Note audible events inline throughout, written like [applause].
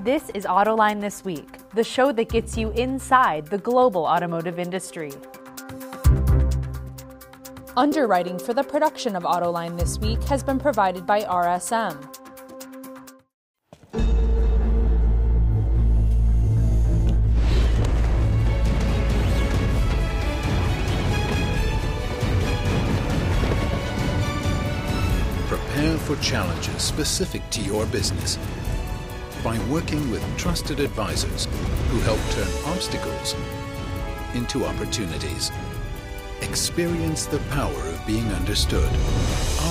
This is Autoline This Week, the show that gets you inside the global automotive industry. Underwriting for the production of Autoline This Week has been provided by RSM. Prepare for challenges specific to your business by working with trusted advisors who help turn obstacles into opportunities. Experience the power of being understood.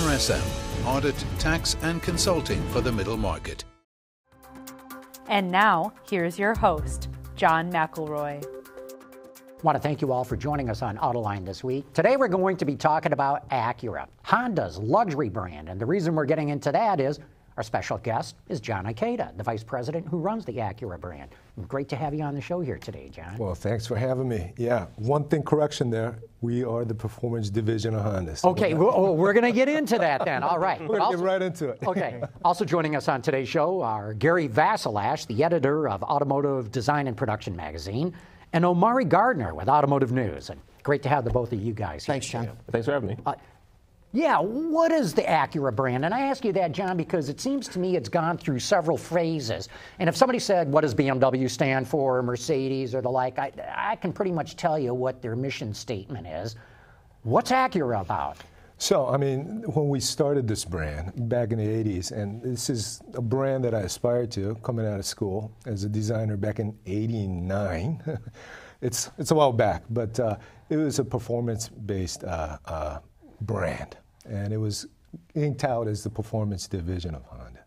RSM, Audit, Tax, and Consulting for the Middle Market. And now, here's your host, John McElroy. I want to thank you all for joining us on Autoline this week. Today we're going to be talking about Acura, Honda's luxury brand. And the reason we're getting into that is our special guest is John Ikeda, the vice president who runs the Acura brand. Great to have you on the show here today, John. Well, thanks for having me. Yeah, one thing correction there. We are the performance division of Honda. So okay, we're, oh, we're going to get into that then. All right. We're going to get right into it. [laughs] okay. Also joining us on today's show are Gary Vasilash, the editor of Automotive Design and Production magazine, and Omari Gardner with Automotive News. And great to have the both of you guys here. Thanks, John. Thanks for having me. Uh, yeah, what is the Acura brand? And I ask you that, John, because it seems to me it's gone through several phases. And if somebody said, what does BMW stand for, Mercedes, or the like, I, I can pretty much tell you what their mission statement is. What's Acura about? So, I mean, when we started this brand back in the 80s, and this is a brand that I aspired to coming out of school as a designer back in 89. [laughs] it's, it's a while back, but uh, it was a performance based uh, uh, brand, and it was inked out as the performance division of Honda.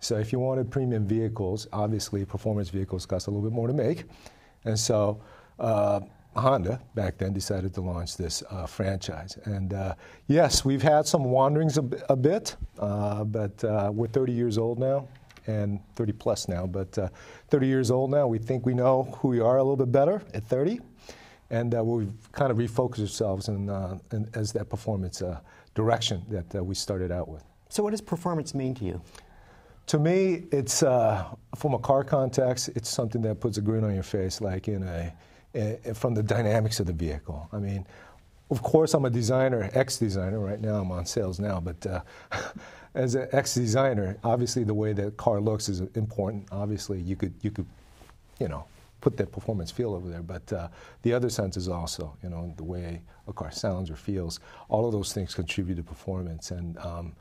So if you wanted premium vehicles, obviously performance vehicles cost a little bit more to make, and so uh, Honda back then decided to launch this uh, franchise. And uh, yes, we've had some wanderings a, a bit, uh, but uh, we're 30 years old now, and 30 plus now. But uh, 30 years old now, we think we know who we are a little bit better at 30 and uh, we've kind of refocused ourselves in, uh, in as that performance uh, direction that uh, we started out with. So, what does performance mean to you? To me, it's uh, from a car context, it's something that puts a grin on your face, like in a, a from the dynamics of the vehicle. I mean, of course, I'm a designer, ex-designer. Right now, I'm on sales now, but uh, [laughs] as an ex-designer, obviously the way that car looks is important. Obviously, you could you could, you know, put that performance feel over there. But uh, the other senses also, you know, the way a car sounds or feels, all of those things contribute to performance. And um,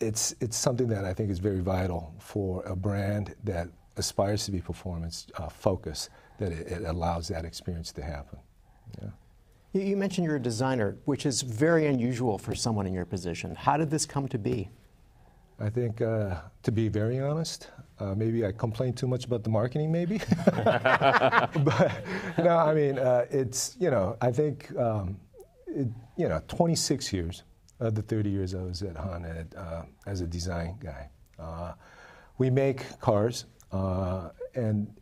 it's, it's something that I think is very vital for a brand that aspires to be performance uh, focused, that it, it, allows that experience to happen. Yeah. You mentioned you're a designer, which is very unusual for someone in your position. How did this come to be? I think, uh, to be very honest, uh, maybe I complain too much about the marketing, maybe. [laughs] [laughs] but no, I mean, uh, it's, you know, I think, um, it, you know, 26 years of the 30 years I was at Honda uh, as a design guy. Uh, we make cars, uh, and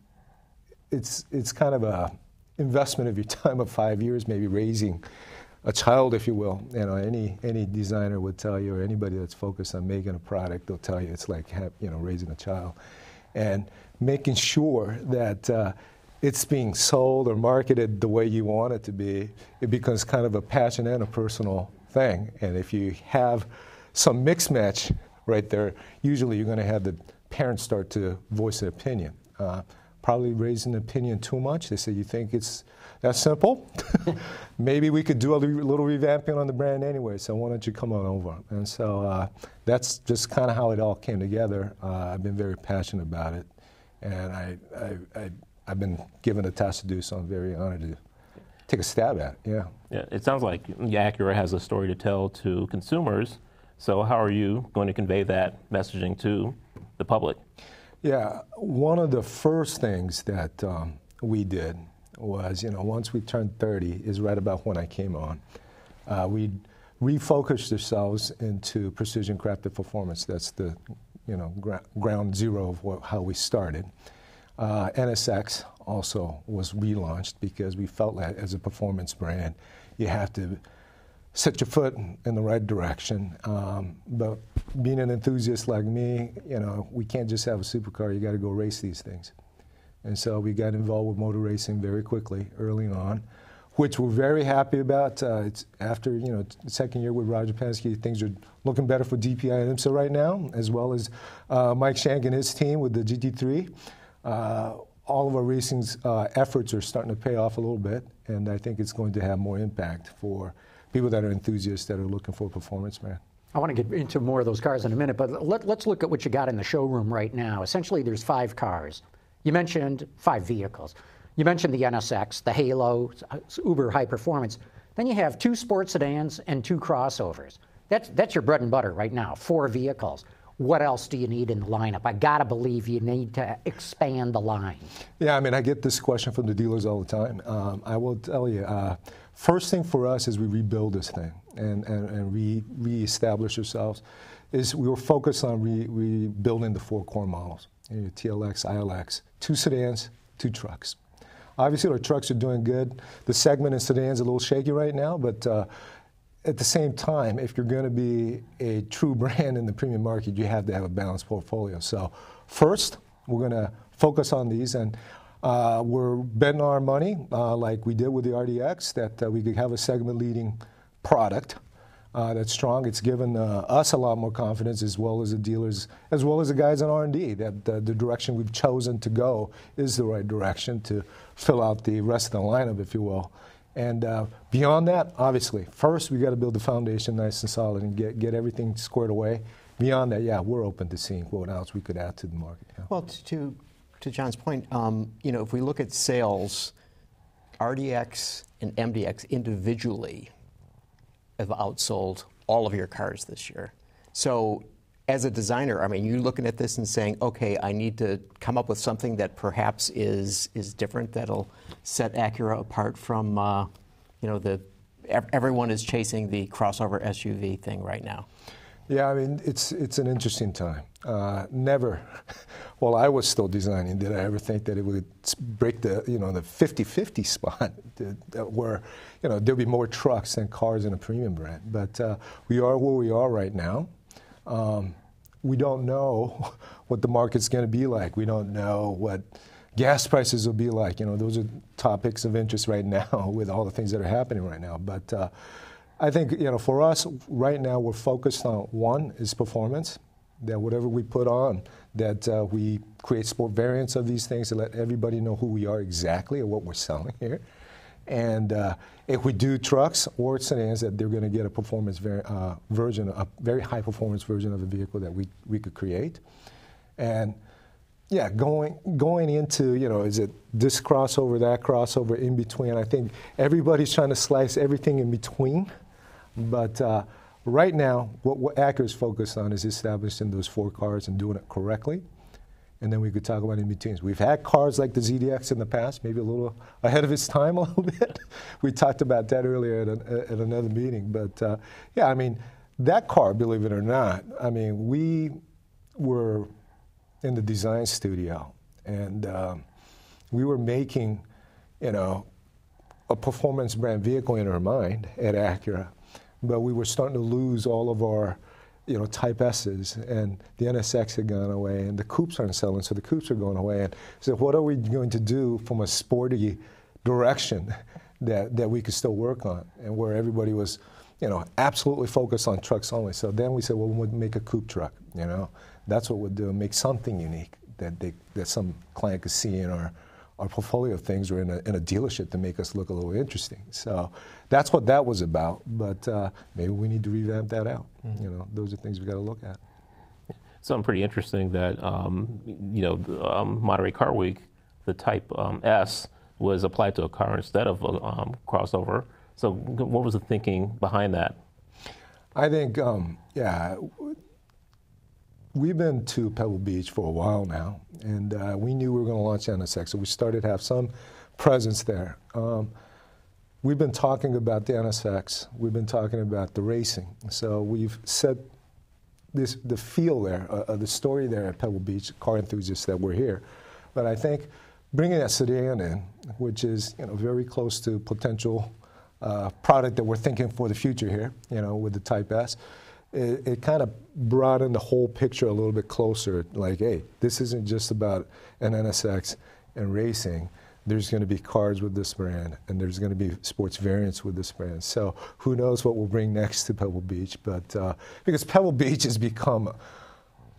it's, it's kind of a investment of your [laughs] time of five years, maybe raising a child, if you will. You know, any any designer would tell you, or anybody that's focused on making a product, they'll tell you it's like have, you know raising a child, and making sure that. Uh, it's being sold or marketed the way you want it to be, it becomes kind of a passion and a personal thing. And if you have some mix match right there, usually you're going to have the parents start to voice an opinion. Uh, probably raising an opinion too much. They say, You think it's that's simple. [laughs] Maybe we could do a little revamping on the brand anyway, so why don't you come on over? And so uh, that's just kind of how it all came together. Uh, I've been very passionate about it, and I, I, I, have been given a task to do, so I'm very honored to take a stab at it. Yeah. Yeah, it sounds like Acura has a story to tell to consumers. So, how are you going to convey that messaging to the public? Yeah, one of the first things that um, we did was, you know, once we turned 30, is right about when I came on. Uh, we refocused ourselves into precision crafted performance. That's the, you know, gra- ground zero of what, how we started. Uh, NSX also was relaunched because we felt that as a performance brand, you have to set your foot in the right direction. Um, but being an enthusiast like me, you know, we can't just have a supercar. You got to go race these things. And so we got involved with motor racing very quickly, early on, which we're very happy about. Uh, it's after you know second year with Roger Penske, things are looking better for DPI and IMSA right now, as well as uh, Mike Shank and his team with the GT3. Uh, all of our racing uh, efforts are starting to pay off a little bit, and I think it's going to have more impact for people that are enthusiasts that are looking for performance man. I want to get into more of those cars in a minute, but let, us look at what you got in the showroom right now. Essentially, there's five cars. You mentioned five vehicles. You mentioned the NSX, the Halo, Uber High Performance. Then you have two sports sedans and two crossovers. That's, that's your bread and butter right now, four vehicles. What else do you need in the lineup? I got to believe you need to expand the line. Yeah, I mean, I get this question from the dealers all the time. Um, I will tell you, uh, first thing for us is we rebuild this thing and, and, and re, reestablish ourselves. Is we were focused on re, rebuilding the four core models. TLX, ILX, two sedans, two trucks. Obviously, our trucks are doing good. The segment in sedans is a little shaky right now, but uh, at the same time, if you're going to be a true [laughs] brand in the premium market, you have to have a balanced portfolio. So, first, we're going to focus on these, and uh, we're betting our money, uh, like we did with the RDX, that uh, we could have a segment leading product uh, that's strong. It's given uh, us a lot more confidence, as well as the dealers, as well as the guys in R&D, that the, the direction we've chosen to go is the right direction to fill out the rest of the lineup, if you will. And uh, beyond that, obviously, first we got to build the foundation nice and solid and get get everything squared away. Beyond that, yeah, we're open to seeing what else we could add to the market. Yeah. Well, to to John's point, um, you know, if we look at sales, RDX and MDX individually have outsold all of your cars this year. So as a designer, I mean, you're looking at this and saying, okay, I need to come up with something that perhaps is is different that'll set Acura apart from, uh, you know, the everyone is chasing the crossover SUV thing right now. Yeah, I mean, it's it's an interesting time. Uh, never, [laughs] while I was still designing, did I ever think that it would break the you know the 50-50 [laughs] spot where you know there'll be more trucks than cars in a premium brand. But uh, we are where we are right now. Um, we don't know [laughs] what the market's going to be like. We don't know what gas prices will be like. You know, those are topics of interest right now with all the things that are happening right now. But uh, I think you know, for us right now, we're focused on one is performance. That whatever we put on, that uh, we create sport variants of these things to let everybody know who we are exactly and what we're selling here. And uh, if we do trucks or sedans, that they're going to get a performance ver- uh, version, a very high performance version of a vehicle that we, we could create. And yeah, going going into you know, is it this crossover, that crossover, in between? I think everybody's trying to slice everything in between. But uh, right now, what, what is focused on is establishing those four cars and doing it correctly. And then we could talk about in betweens. We've had cars like the ZDX in the past, maybe a little ahead of its time [laughs] a little bit. we talked about that earlier at, a, at another meeting. But uh, yeah, I mean, that car, believe it or not, I mean, we were in the design studio and um, we were making, you know, a performance brand vehicle in our mind at Acura but we were starting to lose all of our you know, Type S's, and the NSX had gone away, and the coupes aren't selling, so the coupes are going away. And so, what are we going to do from a sporty direction [laughs] that, that we could still work on, and where everybody was, you know, absolutely focused on trucks only. So then we said, well, we'll make a coupe truck. You know, that's what we'll do, make something unique that they, that some client could see in our our portfolio of things were in a, in a dealership to make us look a little interesting. So that's what that was about. But uh, maybe we need to revamp that out. Mm-hmm. You know, those are things we got to look at. Something pretty interesting that um, you know, um, Monterey Car Week, the Type um, S was applied to a car instead of a um, crossover. So what was the thinking behind that? I think, um, yeah, we've been to Pebble Beach for a while now, and uh, we knew we were going to launch NSX, so we started to have some presence there. Um, we've been talking about the NSX. We've been talking about the racing. So we've set this the feel there, uh, uh, the story there at Pebble Beach, car enthusiasts that we're here. But I think bringing that sedan in, which is you know very close to potential uh, product that we're thinking for the future here, you know, with the Type S. It, it kind of brought in the whole picture a little bit closer. Like, hey, this isn't just about an NSX and racing. There's going to be cars with this brand, and there's going to be sports variants with this brand. So who knows what we'll bring next to Pebble Beach? But uh, because Pebble [laughs] Beach has become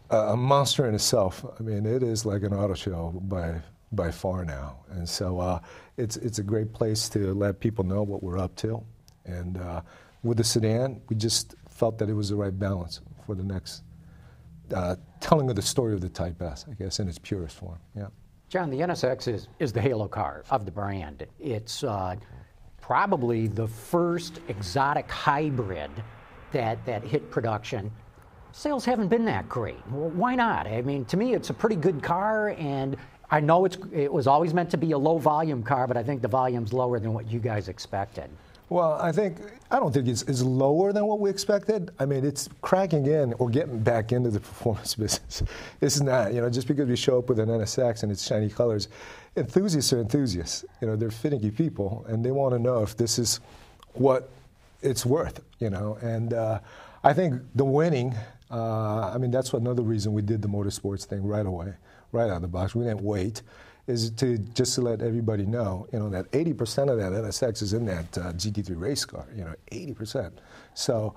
a, a monster in itself. I mean, it is like an auto show by by far now, and so uh, it's it's a great place to let people know what we're up to. And uh, with the sedan, we just felt that it was the right balance for the next uh, telling of the story of the Type S, I guess, in its purest form. Yeah. John, the NSX is, is the halo car of the brand. It's uh, probably the first exotic hybrid that, that hit production. Sales haven't been that great. Well, why not? I mean, to me, it's a pretty good car, and I know it's, it was always meant to be a low volume car, but I think the volume's lower than what you guys expected. Well, I think I don't think it's, it's lower than what we expected. I mean, it's cracking in or getting back into the [laughs] performance business. It's not, you know, just because we show up with an NSX and it's shiny colors. Enthusiasts are enthusiasts. You know, they're finicky people, and they want to know if this is what it's worth. You know, and uh, I think the winning. Uh, I mean, that's another reason we did the motorsports thing right away, right out of the box. We didn't wait is to just to let everybody know, you know, that 80% of that NSX is in that uh, GT3 race car, you know, 80%. So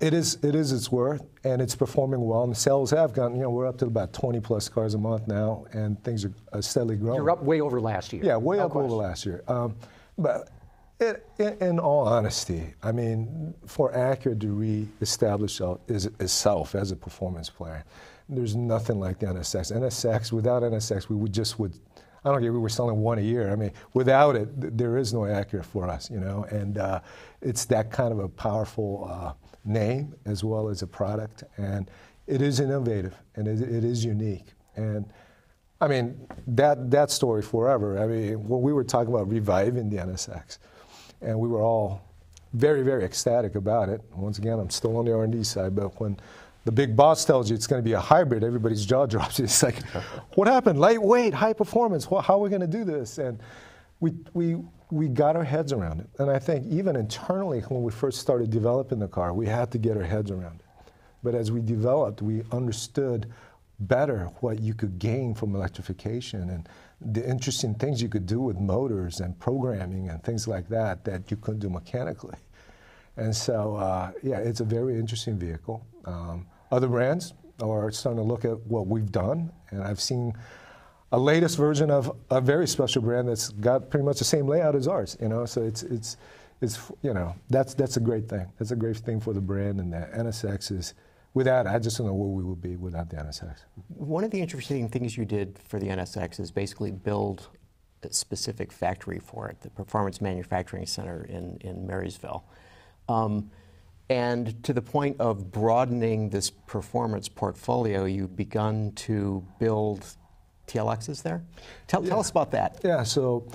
it is it is its worth, and it's performing well. And the sales have gone, you know, we're up to about 20 plus cars a month now, and things are steadily growing. You're up way over last year. Yeah, way no up question. over last year. Um, but it, in all honesty, I mean, for Acura to re-establish itself as a performance player, there's nothing like the NSX. NSX, without NSX, we would just would. I don't care. We were selling one a year. I mean, without it, th- there is no Acura for us, you know. And uh, it's that kind of a powerful uh, name as well as a product, and it is innovative and it, it is unique. And I mean, that that story forever. I mean, when we were talking about reviving the NSX, and we were all very, very ecstatic about it. Once again, I'm still on the R&D side, but when the big boss tells you it's going to be a hybrid, everybody's jaw [laughs] drops. It's like, what happened? Lightweight, high performance. How are we going to do this? And we, we, we got our heads around it. And I think even internally, when we first started developing the car, we had to get our heads around it. But as we developed, we understood better what you could gain from electrification and the interesting things you could do with motors and programming and things like that that you couldn't do mechanically. And so, uh, yeah, it's a very interesting vehicle. Um, other brands are starting to look at what we've done, and I've seen a latest version of a very special brand that's got pretty much the same layout as ours. You know, so it's it's it's you know that's that's a great thing. That's a great thing for the brand, and the NSX is. Without it, I just don't know where we would be without the NSX. One of the interesting things you did for the NSX is basically build a specific factory for it, the Performance Manufacturing Center in, in Marysville. Um, and to the point of broadening this performance portfolio, you've begun to build TLXs there. Tell, yeah. tell us about that. Yeah, so,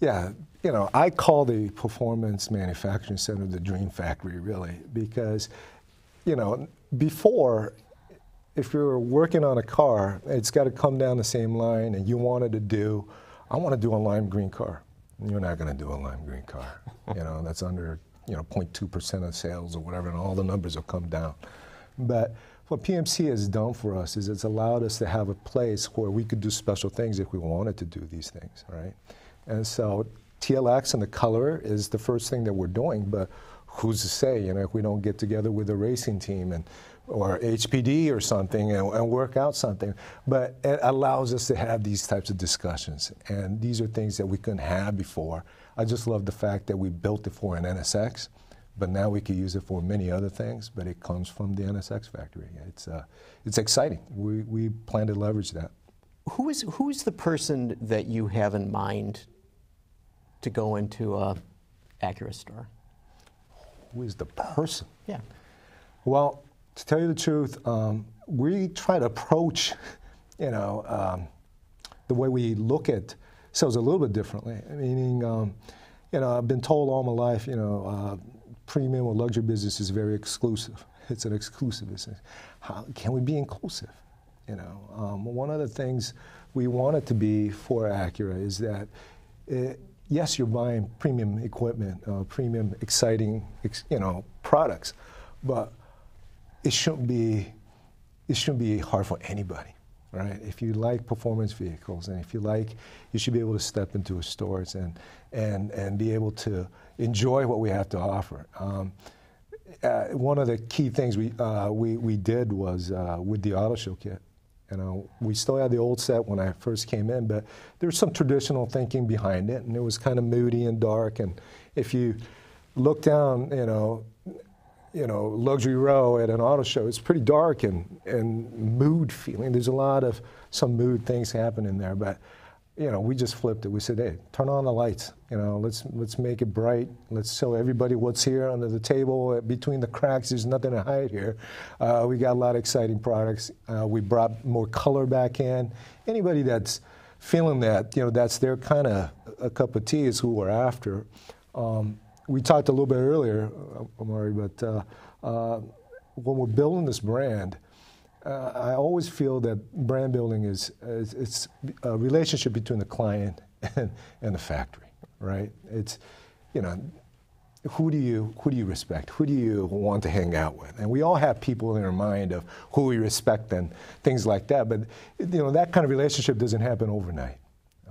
yeah, you know, I call the Performance Manufacturing Center the Dream Factory, really, because, you know, before, if you're working on a car, it's got to come down the same line, and you wanted to do, I want to do a lime green car. You're not going to do a lime green car. you know, that's under you know 0.2% of sales or whatever, and all the numbers have come down. But what PMC has done for us is it's allowed us to have a place where we could do special things if we wanted to do these things, right? And so TLX and the color is the first thing that we're doing, but who's to say, you know, if we don't get together with a racing team and or HPD or something and, and, work out something. But it allows us to have these types of discussions. And these are things that we couldn't have before. I just love the fact that we built it for an NSX, but now we could use it for many other things. But it comes from the NSX factory. It's uh, it's exciting. We we plan to leverage that. Who is who is the person that you have in mind to go into a Acura store? Who is the person? Yeah. Well, to tell you the truth, um, we try to approach, [laughs] you know, um, the way we look at sells a little bit differently. Meaning, um, you know, I've been told all my life, you know, uh, premium or luxury business is very exclusive. [laughs] It's an exclusive business. How can we be inclusive? You know, um, one of the things we want it to be for Acura is that it, yes, you're buying premium equipment, uh, premium, exciting, ex- you know, products, but it shouldn't be it shouldn't be hard for anybody, right? If you like performance vehicles and if you like, you should be able to step into a stores and and and be able to enjoy what we have to offer. Um, uh, one of the key things we uh, we we did was uh, with the auto show kit. You know, we still had the old set when I first came in, but there was some traditional thinking behind it, and it was kind of moody and dark. And if you look down, you know, you know, luxury row at an auto show, it's pretty dark and, and mood feeling. There's a lot of some mood things happening there, but you know, we just flipped it. We said, hey, turn on the lights. You know, let's let's make it bright. Let's show everybody what's here under the table. Between the cracks, there's nothing to hide here. Uh, we got a lot of exciting products. Uh, we brought more color back in. Anybody that's feeling that, you know, that's their kind of a cup of tea is who we're after. Um, we talked a little bit earlier, uh, Omari, but uh, uh, when we're building this brand, I always feel that brand building is, is, it's a relationship between the client and, and the factory, right? It's, you know, who do you who do you respect? Who do you want to hang out with? And we all have people in our mind of who we respect and things like that. But you know that kind of relationship doesn't happen overnight.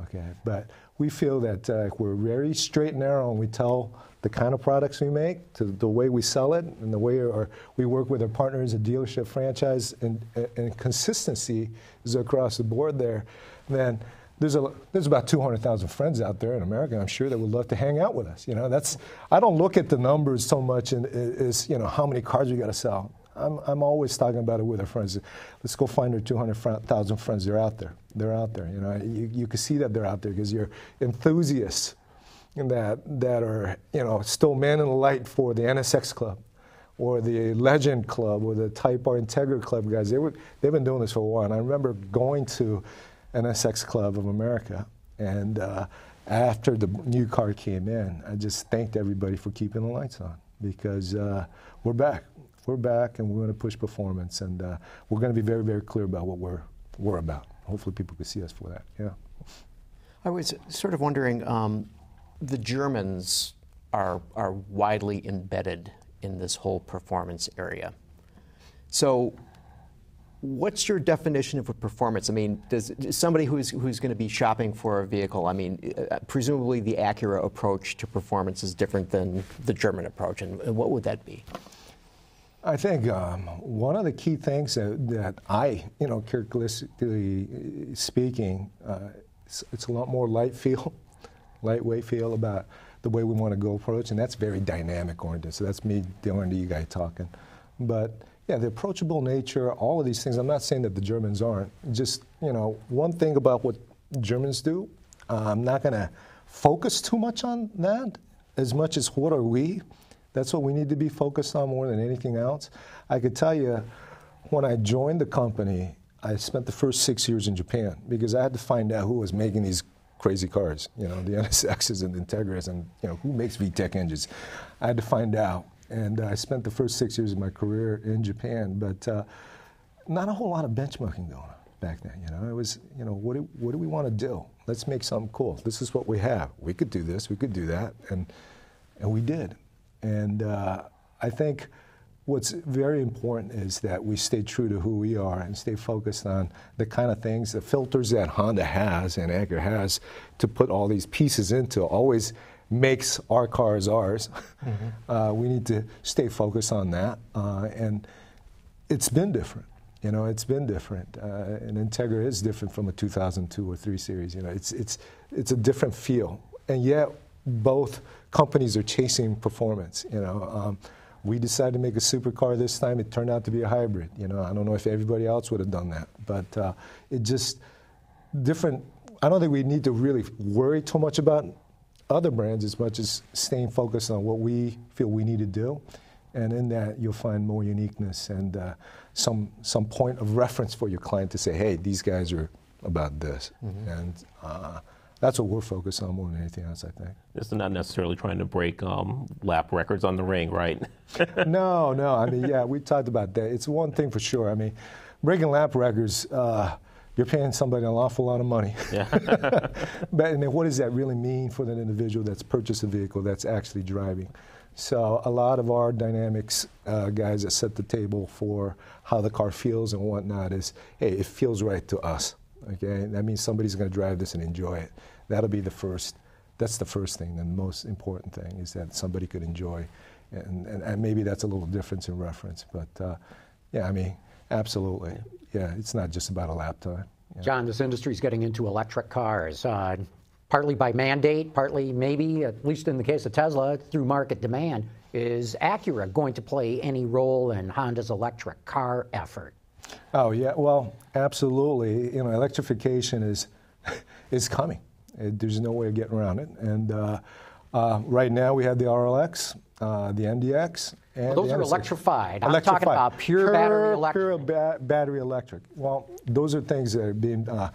Okay, but we feel that uh, we're very straight and narrow, and we tell the kind of products we make, to the way we sell it, and the way our, we work with our partners, a dealership franchise, and, and consistency is across the board there, then there's, a, there's about 200,000 friends out there in America, I'm sure, that would love to hang out with us. You know, that's, I don't look at the numbers so much as, you know, how many cars we got to sell. I'm, I'm always talking about it with our friends. Let's go find our 200,000 friends. They're out there. They're out there. You know, you, you can see that they're out there because you're enthusiasts that, that are you know, still man in the light for the NSX Club or the Legend Club or the Type R Integra Club guys. They were, they've been doing this for a while. And I remember going to NSX Club of America and uh, after the new car came in, I just thanked everybody for keeping the lights on because uh, we're back. We're back and we're going to push performance and uh, we're going to be very, very clear about what we're, we're about. Hopefully people can see us for that. Yeah. I was sort of wondering, um, the Germans are, are widely embedded in this whole performance area. So, what's your definition of a performance? I mean, does somebody who's who's going to be shopping for a vehicle? I mean, uh, presumably the Acura approach to performance is different than the German approach, and, and what would that be? I think um, one of the key things that, that, I, you know, characteristically speaking, uh, it's, it's, a lot more light feel lightweight feel about the way we want to go approach, and that's very dynamic oriented. So that's me, the R&D guy talking. But yeah, the approachable nature, all of these things. I'm not saying that the Germans aren't. Just you know, one thing about what Germans do, uh, I'm not going to focus too much on that as much as what are we. That's what we need to be focused on more than anything else. I could tell you, when I joined the company, I spent the first six years in Japan because I had to find out who was making these crazy cars, you know, the [laughs] NSXs and the Integras, and you know, who makes VTEC engines? I had to find out, and uh, I spent the first six years of my career in Japan, but uh, not a whole lot of benchmarking going on back then. You know, it was, you know, what do, what do we want to do? Let's make something cool. This is what we have. We could do this. We could do that, and and we did. And uh, I think what's very important is that we stay true to who we are and stay focused on the kind of things, the filters that Honda has and Acura has to put all these pieces into always makes our cars ours. Mm-hmm. Uh, we need to stay focused on that. Uh, and it's been different. You know, it's been different. Uh, and Integra is different from a 2002 or 3 series. You know, it's, it's, it's a different feel. And yet, both companies are chasing performance. You know, um, we decided to make a supercar this time. It turned out to be a hybrid. You know, I don't know if everybody else would have done that, but uh, it just different. I don't think we need to really worry too much about other brands as much as staying focused on what we feel we need to do, and in that you'll find more uniqueness and uh, some some point of reference for your client to say, hey, these guys are about this, mm-hmm. and. Uh, that's what we're focused on more than anything else, I think. It's not necessarily trying to break um, lap records on the ring, right? [laughs] no, no. I mean, yeah, we talked about that. It's one thing for sure. I mean, breaking lap records, uh, you're paying somebody an awful lot of money. Yeah. [laughs] but and then what does that really mean for that individual that's purchased a vehicle that's actually driving? So a lot of our dynamics uh, guys that set the table for how the car feels and whatnot is, hey, it feels right to us. Okay, that means somebody's going to drive this and enjoy it. That'll be the first. That's the first thing, and the most important thing is that somebody could enjoy, and, and, and maybe that's a little difference in reference, but uh, yeah, I mean, absolutely, yeah, it's not just about a lap time. Yeah. John, this industry is getting into electric cars, uh, partly by mandate, partly maybe, at least in the case of Tesla, through market demand. Is Acura going to play any role in Honda's electric car effort? Oh yeah, well, absolutely. You know, electrification is [laughs] is coming. It, there's no way of getting around it. And uh, uh, right now we have the RLX, uh, the MDX, and Well, those the are NSX. electrified. I'm talking about pure, battery electric. Pure ba- battery electric. Well, those are things that are being uh,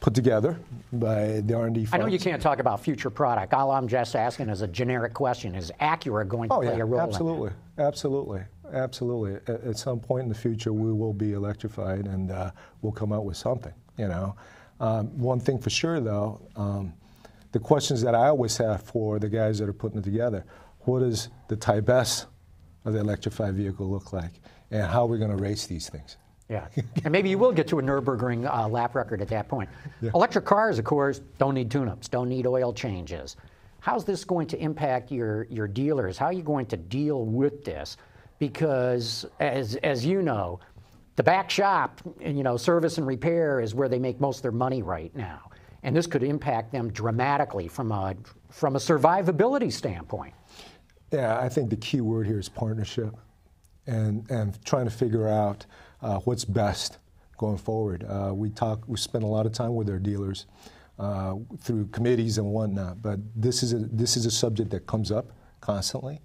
put together by the R&D. I know you can't talk about future product. All I'm just asking is a generic question: Is Acura going to Oh play yeah, a role? in it? absolutely, absolutely, absolutely. At, at some point in the future, we will be electrified, and uh, we'll come out with something. You know, um, one thing for sure though, um, the questions that I always have for the guys that are putting it together: What does the Type S of the electrified vehicle look like, and how are we going to race these things? Yeah, [laughs] and maybe you will get to a Nurburgring uh, lap record at that point. Electric cars, of course, don't need tune-ups, don't need oil changes. How's this going to impact your your dealers? How are you going to deal with this? Because as as you know, the back shop, you know, service and repair is where they make most of their money right now, and this could impact them dramatically from a from a survivability standpoint. Yeah, I think the key word here is partnership and, and trying to figure out uh, what's best going forward. Uh, we talk, we spend a lot of time with our dealers uh, through committees and whatnot, but this is, a, this is a subject that comes up constantly,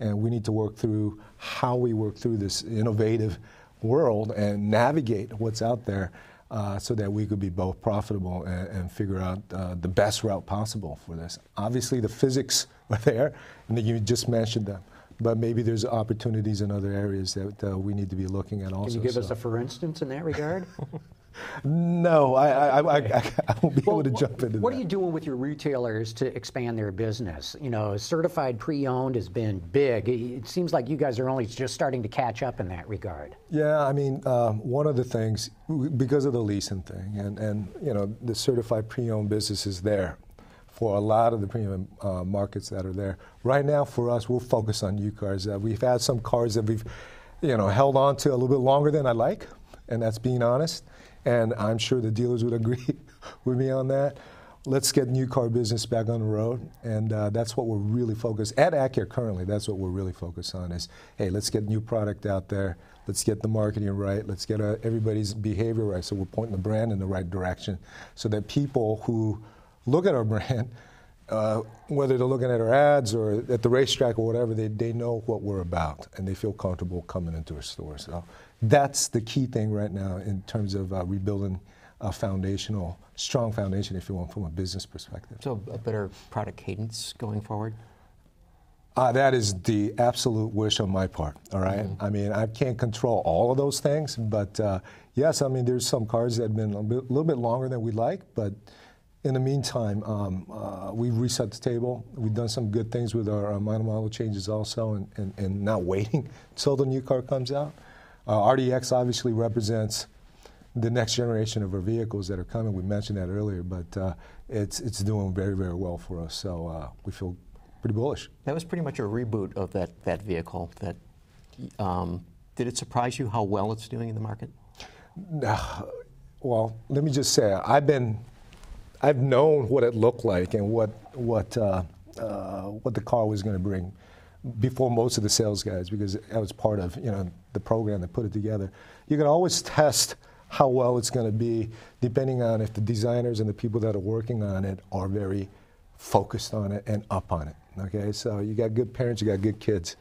and we need to work through how we work through this innovative world and navigate what's out there uh, so that we could be both profitable and, and figure out uh, the best route possible for this. Obviously, the physics [laughs] are there, and you just mentioned them. But maybe there's opportunities in other areas that uh, we need to be looking at also. Can you give us a for instance in that regard? [laughs] No, I, I, I, I, won't be able to jump into What that. What are you doing with your retailers to expand their business? You know, certified pre-owned has been big. It seems like you guys are only just starting to catch up in that regard. Yeah, I mean, um, one of the things because of the leasing thing, and, and you know, the certified pre-owned business is there for a lot of the premium uh, markets that are there. Right now, for us, we'll focus on new cars. Uh, we've had some cars that we've, you know, held on to a little bit longer than I like, and that's being honest. And I'm sure the dealers would agree [laughs] with me on that. Let's get new car business back on the road, and uh, that's what we're really focused at Acura currently. That's what we're really focused on. Is hey, let's get new product out there. Let's get the marketing right. Let's get uh, everybody's behavior right. So we're pointing the brand in the right direction, so that people who look at our [laughs] brand, uh, whether they're looking at our ads or at the racetrack or whatever, they, they know what we're about and they feel comfortable coming into our store. So that's the key thing right now in terms of uh, rebuilding a foundational, strong foundation, if you want, from a business perspective. So a better product cadence going forward? Uh, that is the absolute wish on my part. All right? I mean, I can't control all of those things, but uh, yes, I mean, there's some cars that have been a bit- little bit longer than we'd like, but in the meantime, um, uh, we've reset the table. We've done some good things with our uh, minor model changes also, and, and, and not waiting [laughs] until the new car comes out. Uh, RDX obviously represents the next generation of our vehicles that are coming. We mentioned that earlier, but uh, it's it's doing very very well for us. So uh, we feel pretty bullish. That was pretty much a reboot of that, that vehicle. That um, did it surprise you how well it's doing in the market? [sighs] Well, let me just say, I've been, I've known what it looked like and what what uh, uh, what the car was going to bring before most of the sales guys, because I was part of you know the program that put it together. You can always test how well it's going to be, depending on if the designers and the people that are working on it are very focused on it and up on it. Okay, so you got good parents, you got good kids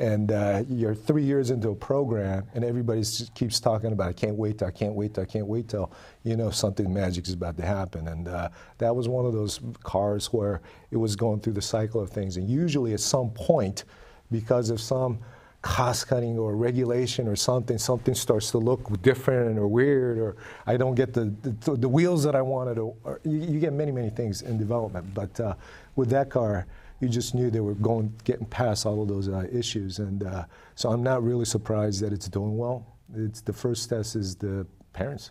and uh, you're three years into a program, and everybody just keeps talking about, I can't wait till, I can't wait till, I can't wait till, you know, something magic is about to happen. And uh, that was one of those cars where it was going through the cycle of things. And usually at some point, because of some, cost cutting or regulation or something, something starts to look different or weird, or I don't get the, the, the wheels that I wanted. Or, or you, you, get many, many things in development. But uh, with that car, you just knew they were going, getting past all of those uh, issues. And uh, so I'm not really surprised that it's doing well. It's the first test is the parents.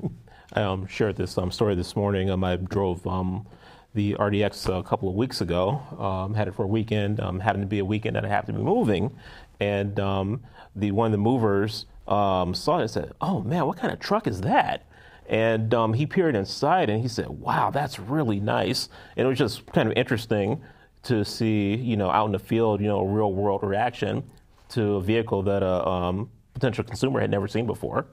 [laughs] I um, shared this um, story this morning. Um, I drove um, the RDX a couple of weeks ago. Um, had it for a weekend. Um, happened to be a weekend that I happened to be moving, and um, the one of the movers um, saw it and said, "Oh man, what kind of truck is that?" And um, he peered inside and he said, "Wow, that's really nice." And it was just kind of interesting to see, you know, out in the field, you know, a real world reaction to a vehicle that a um, potential consumer had never seen before.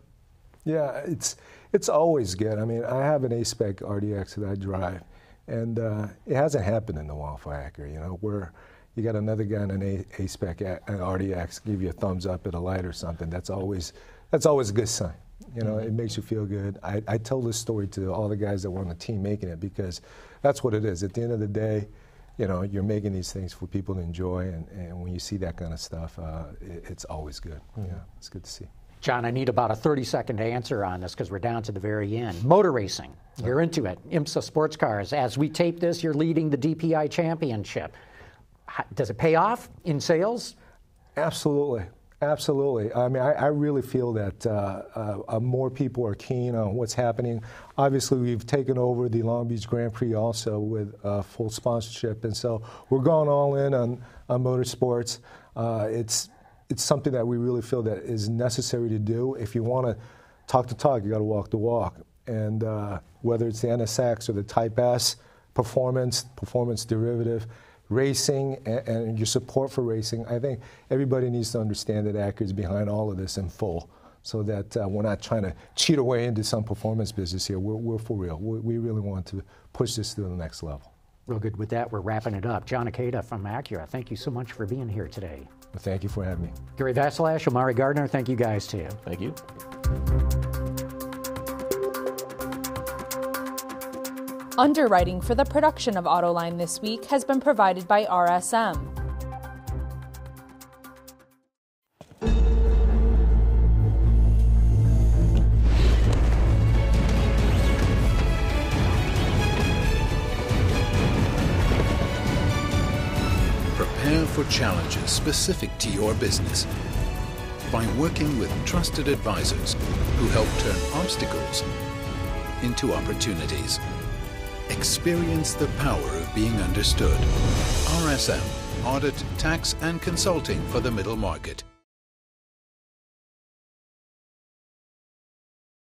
Yeah, it's it's always good. I mean, I have an A-Spec RDX that I drive, and uh, it hasn't happened in the for Acura. You know, where you got another guy in an A, spec an RDX give you a thumbs up at a light or something. That's always that's always a good sign. You know, mm-hmm. it makes you feel good. I, I tell this story to all the guys that were on the team making it because that's what it is. At the end of the day, you know, you're making these things for people to enjoy, and, and when you see that kind of stuff, uh, it, it's always good. Mm-hmm. Yeah, it's good to see. John, I need about a 30 second answer on this because we're down to the very end. Motor racing, you're into it. IMSA Sports Cars. As we tape this, you're leading the DPI Championship. Does it pay off in sales? Absolutely. Absolutely. I mean, I, I really feel that uh, uh, more people are keen on what's happening. Obviously, we've taken over the Long Beach Grand Prix also with uh, full sponsorship, and so we're going all in on, on motorsports. Uh, it's it's something that we really feel that is necessary to do. If you want to talk the talk, you got to walk the walk. And uh, whether it's the NSX or the Type S performance, performance derivative, racing and, and, your support for racing, I think everybody needs to understand that Acura is behind all of this in full so that uh, we're not trying to cheat our way into some performance business here. We're, we're for real. We, we, really want to push this to the next level. Real good. With that, we're wrapping it up. John Ikeda from Acura, thank you so much for being here today. Well, thank you for having me. Gary Vasilash, Omari Gardner, thank you guys too. Thank you. Underwriting for the production of Autoline this week has been provided by RSM. Challenges specific to your business by working with trusted advisors who help turn obstacles into opportunities. Experience the power of being understood. RSM, Audit, Tax and Consulting for the Middle Market.